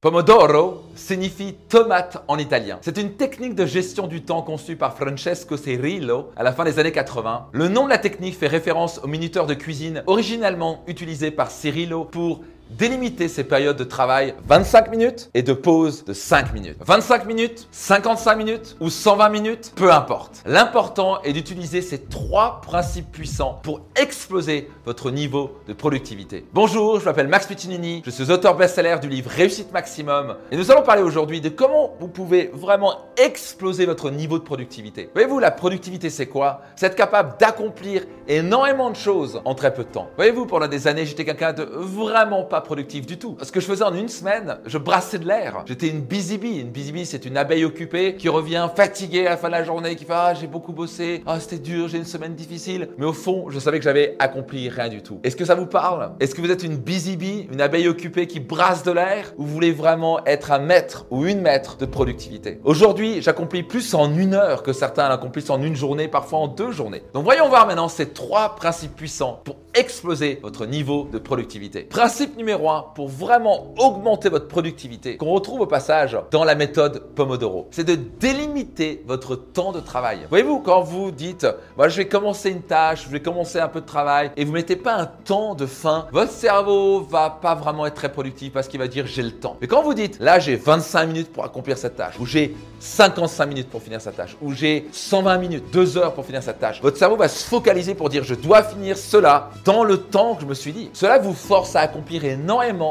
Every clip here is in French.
Pomodoro signifie tomate en italien. C'est une technique de gestion du temps conçue par Francesco Cirillo à la fin des années 80. Le nom de la technique fait référence au minuteur de cuisine originellement utilisé par Cirillo pour délimiter ces périodes de travail 25 minutes et de pause de 5 minutes. 25 minutes, 55 minutes ou 120 minutes, peu importe. L'important est d'utiliser ces trois principes puissants pour exploser votre niveau de productivité. Bonjour, je m'appelle Max Piccinini, je suis auteur best-seller du livre Réussite Maximum et nous allons parler aujourd'hui de comment vous pouvez vraiment exploser votre niveau de productivité. Voyez-vous, la productivité c'est quoi? C'est être capable d'accomplir énormément de choses en très peu de temps. Voyez-vous, pendant des années, j'étais quelqu'un de vraiment pas productif du tout. Ce que je faisais en une semaine, je brassais de l'air. J'étais une busy bee. Une busy bee, c'est une abeille occupée qui revient fatiguée à la fin de la journée, qui fait Ah, j'ai beaucoup bossé, ah, c'était dur, j'ai une semaine difficile. Mais au fond, je savais que j'avais accompli rien du tout. Est-ce que ça vous parle? Est-ce que vous êtes une busy bee, une abeille occupée qui brasse de l'air? Ou vous voulez vraiment être un maître ou une maître de productivité? Aujourd'hui, j'accomplis plus en une heure que certains l'accomplissent en une journée, parfois en deux journées. Donc voyons voir maintenant ces trois principes puissants pour exploser votre niveau de productivité. Principe numéro pour vraiment augmenter votre productivité, qu'on retrouve au passage dans la méthode Pomodoro, c'est de délimiter votre temps de travail. Voyez-vous, quand vous dites, moi je vais commencer une tâche, je vais commencer un peu de travail, et vous mettez pas un temps de fin, votre cerveau va pas vraiment être très productif parce qu'il va dire j'ai le temps. Mais quand vous dites, là j'ai 25 minutes pour accomplir cette tâche, ou j'ai 55 minutes pour finir sa tâche, ou j'ai 120 minutes, 2 heures pour finir sa tâche, votre cerveau va se focaliser pour dire je dois finir cela dans le temps que je me suis dit. Cela vous force à accomplir énormément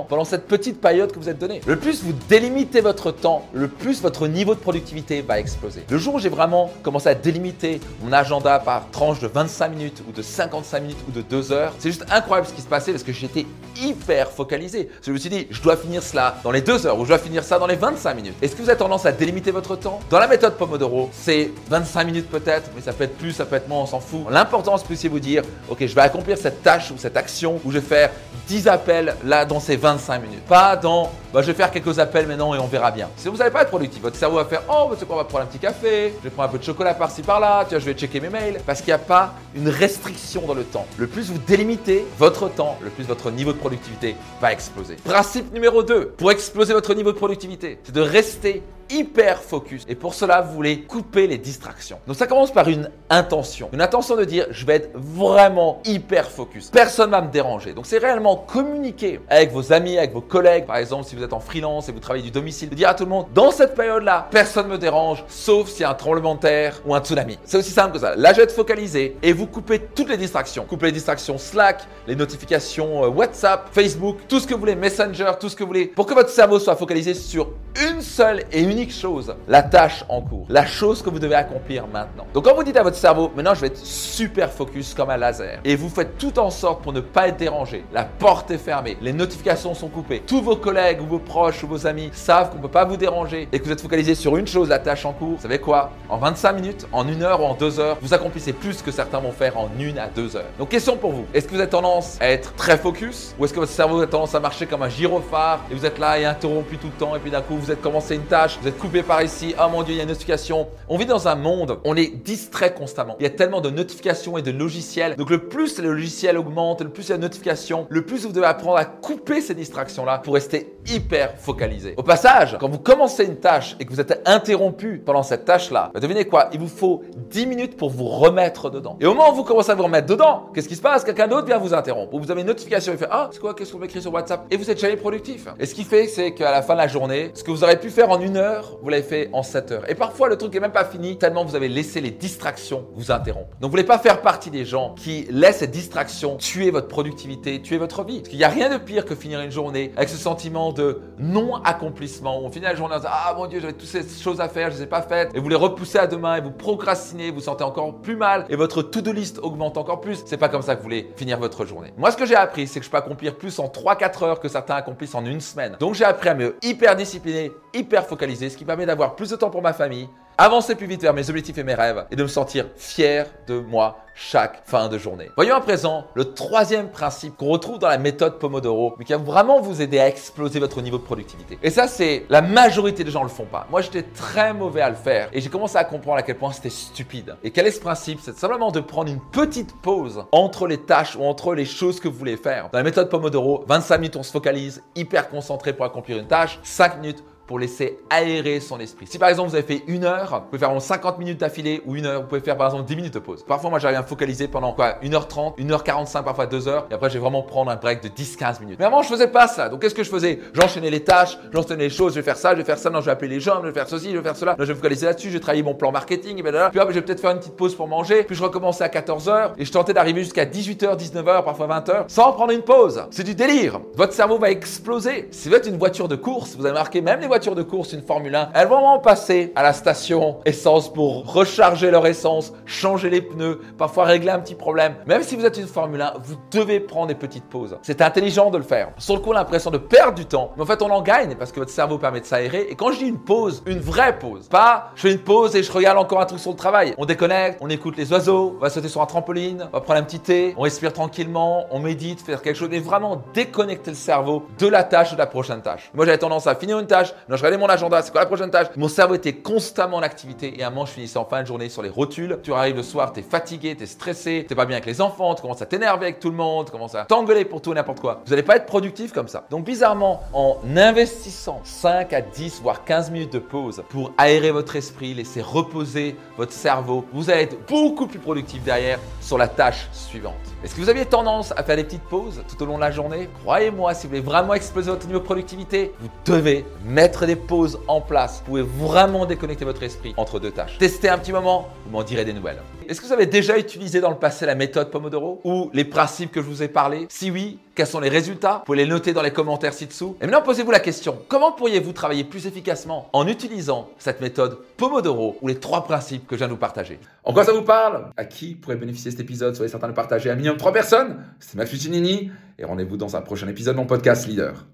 pendant cette petite période que vous êtes donnée. Le plus vous délimitez votre temps, le plus votre niveau de productivité va exploser. Le jour où j'ai vraiment commencé à délimiter mon agenda par tranche de 25 minutes ou de 55 minutes ou de 2 heures, c'est juste incroyable ce qui se passait parce que j'étais hyper focalisé. Je me suis dit, je dois finir cela dans les 2 heures ou je dois finir ça dans les 25 minutes. Est-ce que vous avez tendance à délimiter votre temps? Dans la méthode Pomodoro, c'est 25 minutes peut-être, mais ça peut être plus, ça peut être moins, on s'en fout. L'important, c'est vous dire, ok, je vais accomplir cette tâche ou cette action où je vais faire 10 appels là dans ces 25 minutes. Pas dans bah, je vais faire quelques appels maintenant et on verra bien. Si vous n'allez pas être productif, votre cerveau va faire Oh, c'est quoi, on va prendre un petit café, je vais prendre un peu de chocolat par-ci par-là, tiens, je vais checker mes mails. Parce qu'il n'y a pas une restriction dans le temps. Le plus vous délimitez votre temps, le plus votre niveau de productivité va exploser. Principe numéro 2, pour exploser votre niveau de productivité, c'est de rester hyper focus. Et pour cela, vous voulez couper les distractions. Donc ça commence par une intention. Une intention de dire, je vais être vraiment hyper focus. Personne va me déranger. Donc c'est réellement communiquer avec vos amis, avec vos collègues. Par exemple, si vous êtes en freelance et vous travaillez du domicile, de dire à tout le monde, dans cette période-là, personne ne me dérange, sauf s'il y a un tremblement de terre ou un tsunami. C'est aussi simple que ça. Là, je vais être focalisé et vous coupez toutes les distractions. Coupez les distractions Slack, les notifications euh, WhatsApp, Facebook, tout ce que vous voulez, Messenger, tout ce que vous voulez, pour que votre cerveau soit focalisé sur une seule et chose, la tâche en cours, la chose que vous devez accomplir maintenant. Donc quand vous dites à votre cerveau, maintenant je vais être super focus comme un laser, et vous faites tout en sorte pour ne pas être dérangé, la porte est fermée, les notifications sont coupées, tous vos collègues ou vos proches ou vos amis savent qu'on ne peut pas vous déranger et que vous êtes focalisé sur une chose, la tâche en cours, vous savez quoi? En 25 minutes, en une heure ou en deux heures, vous accomplissez plus que certains vont faire en une à deux heures. Donc question pour vous, est-ce que vous avez tendance à être très focus? Ou est-ce que votre cerveau a tendance à marcher comme un gyrophare et vous êtes là et interrompu tout le temps et puis d'un coup vous êtes commencé une tâche, êtes coupé par ici, oh mon dieu, il y a une notification. On vit dans un monde, on est distrait constamment. Il y a tellement de notifications et de logiciels. Donc le plus le logiciel augmente, le plus il y a de notifications, le plus vous devez apprendre à couper ces distractions-là pour rester hyper focalisé. Au passage, quand vous commencez une tâche et que vous êtes interrompu pendant cette tâche-là, bah, devinez quoi? Il vous faut 10 minutes pour vous remettre dedans. Et au moment où vous commencez à vous remettre dedans, qu'est-ce qui se passe? Quelqu'un d'autre vient vous interrompre. Ou vous avez une notification et fait Ah, c'est quoi? Qu'est-ce qu'on m'écrit sur WhatsApp? Et vous êtes jamais productif. Et ce qui fait, c'est qu'à la fin de la journée, ce que vous aurez pu faire en une heure, vous l'avez fait en 7 heures. Et parfois, le truc n'est même pas fini tellement vous avez laissé les distractions vous interrompre. Donc, vous voulez pas faire partie des gens qui laissent ces distractions tuer votre productivité, tuer votre vie. Parce qu'il n'y a rien de pire que finir une journée avec ce sentiment de non-accomplissement. On finit la journée en disant Ah mon Dieu, j'avais toutes ces choses à faire, je ne les ai pas faites. Et vous les repoussez à demain et vous procrastinez, vous vous sentez encore plus mal et votre to-do list augmente encore plus. C'est pas comme ça que vous voulez finir votre journée. Moi, ce que j'ai appris, c'est que je peux accomplir plus en 3-4 heures que certains accomplissent en une semaine. Donc, j'ai appris à me hyper discipliner, hyper focaliser, ce qui permet d'avoir plus de temps pour ma famille avancer plus vite vers mes objectifs et mes rêves et de me sentir fier de moi chaque fin de journée. Voyons à présent le troisième principe qu'on retrouve dans la méthode Pomodoro, mais qui va vraiment vous aider à exploser votre niveau de productivité. Et ça, c'est la majorité des gens le font pas. Moi, j'étais très mauvais à le faire et j'ai commencé à comprendre à quel point c'était stupide. Et quel est ce principe? C'est simplement de prendre une petite pause entre les tâches ou entre les choses que vous voulez faire. Dans la méthode Pomodoro, 25 minutes, on se focalise, hyper concentré pour accomplir une tâche, 5 minutes pour laisser aérer son esprit. Si par exemple vous avez fait une heure, vous pouvez faire 50 minutes d'affilée ou une heure, vous pouvez faire par exemple 10 minutes de pause. Parfois moi j'arrive à me focaliser pendant quoi 1h30, 1h45, parfois 2 heures et après je vais vraiment prendre un break de 10-15 minutes. Mais avant je faisais pas ça. Donc qu'est-ce que je faisais? J'enchaînais les tâches, j'enchaînais les choses, je vais faire ça, je vais faire ça, non je vais appeler les gens, je vais faire ceci, je vais faire cela, non, je vais me focaliser là-dessus, je vais travailler mon plan marketing, et ben puis hop, je vais peut-être faire une petite pause pour manger, puis je recommençais à 14h et je tentais d'arriver jusqu'à 18h, 19h, parfois 20h sans prendre une pause. C'est du délire. Votre cerveau va exploser. Si vous êtes une voiture de course, vous avez marqué même les voitures de course une forme elles vont vraiment passer à la station essence pour recharger leur essence, changer les pneus, parfois régler un petit problème. Même si vous êtes une Formule 1, vous devez prendre des petites pauses. C'est intelligent de le faire. Sur le coup, on a l'impression de perdre du temps, mais en fait, on en gagne parce que votre cerveau permet de s'aérer. Et quand je dis une pause, une vraie pause, pas je fais une pause et je regarde encore un truc sur le travail. On déconnecte, on écoute les oiseaux, on va sauter sur un trampoline, on va prendre un petit thé, on respire tranquillement, on médite, faire quelque chose, mais vraiment déconnecter le cerveau de la tâche de la prochaine tâche. Moi, j'avais tendance à finir une tâche, non, je regardais mon agenda, c'est quoi la prochaine tâche? Mon cerveau était constamment en activité et à un moment, je finissais en fin de journée sur les rotules. Tu arrives le soir, tu es fatigué, tu es stressé, t'es pas bien avec les enfants, tu commences à t'énerver avec tout le monde, tu commences à t'engueuler pour tout et n'importe quoi. Vous n'allez pas être productif comme ça. Donc bizarrement, en investissant 5 à 10 voire 15 minutes de pause pour aérer votre esprit, laisser reposer votre cerveau, vous allez être beaucoup plus productif derrière sur la tâche suivante. Est-ce que vous aviez tendance à faire des petites pauses tout au long de la journée? Croyez-moi, si vous voulez vraiment exploser votre niveau de productivité, vous devez mettre des pauses en place. Vous pouvez vraiment déconnecter votre esprit entre deux tâches. Testez un petit moment, vous m'en direz des nouvelles. Est-ce que vous avez déjà utilisé dans le passé la méthode Pomodoro ou les principes que je vous ai parlé? Si oui, quels sont les résultats? Vous pouvez les noter dans les commentaires ci-dessous. Et maintenant, posez-vous la question, comment pourriez-vous travailler plus efficacement en utilisant cette méthode Pomodoro ou les trois principes que je viens de vous partager? En quoi ça vous parle? À qui pourrait bénéficier cet épisode? Soyez certain de partager à minimum trois personnes. C'est Max Fuccinini et rendez-vous dans un prochain épisode de mon podcast Leader.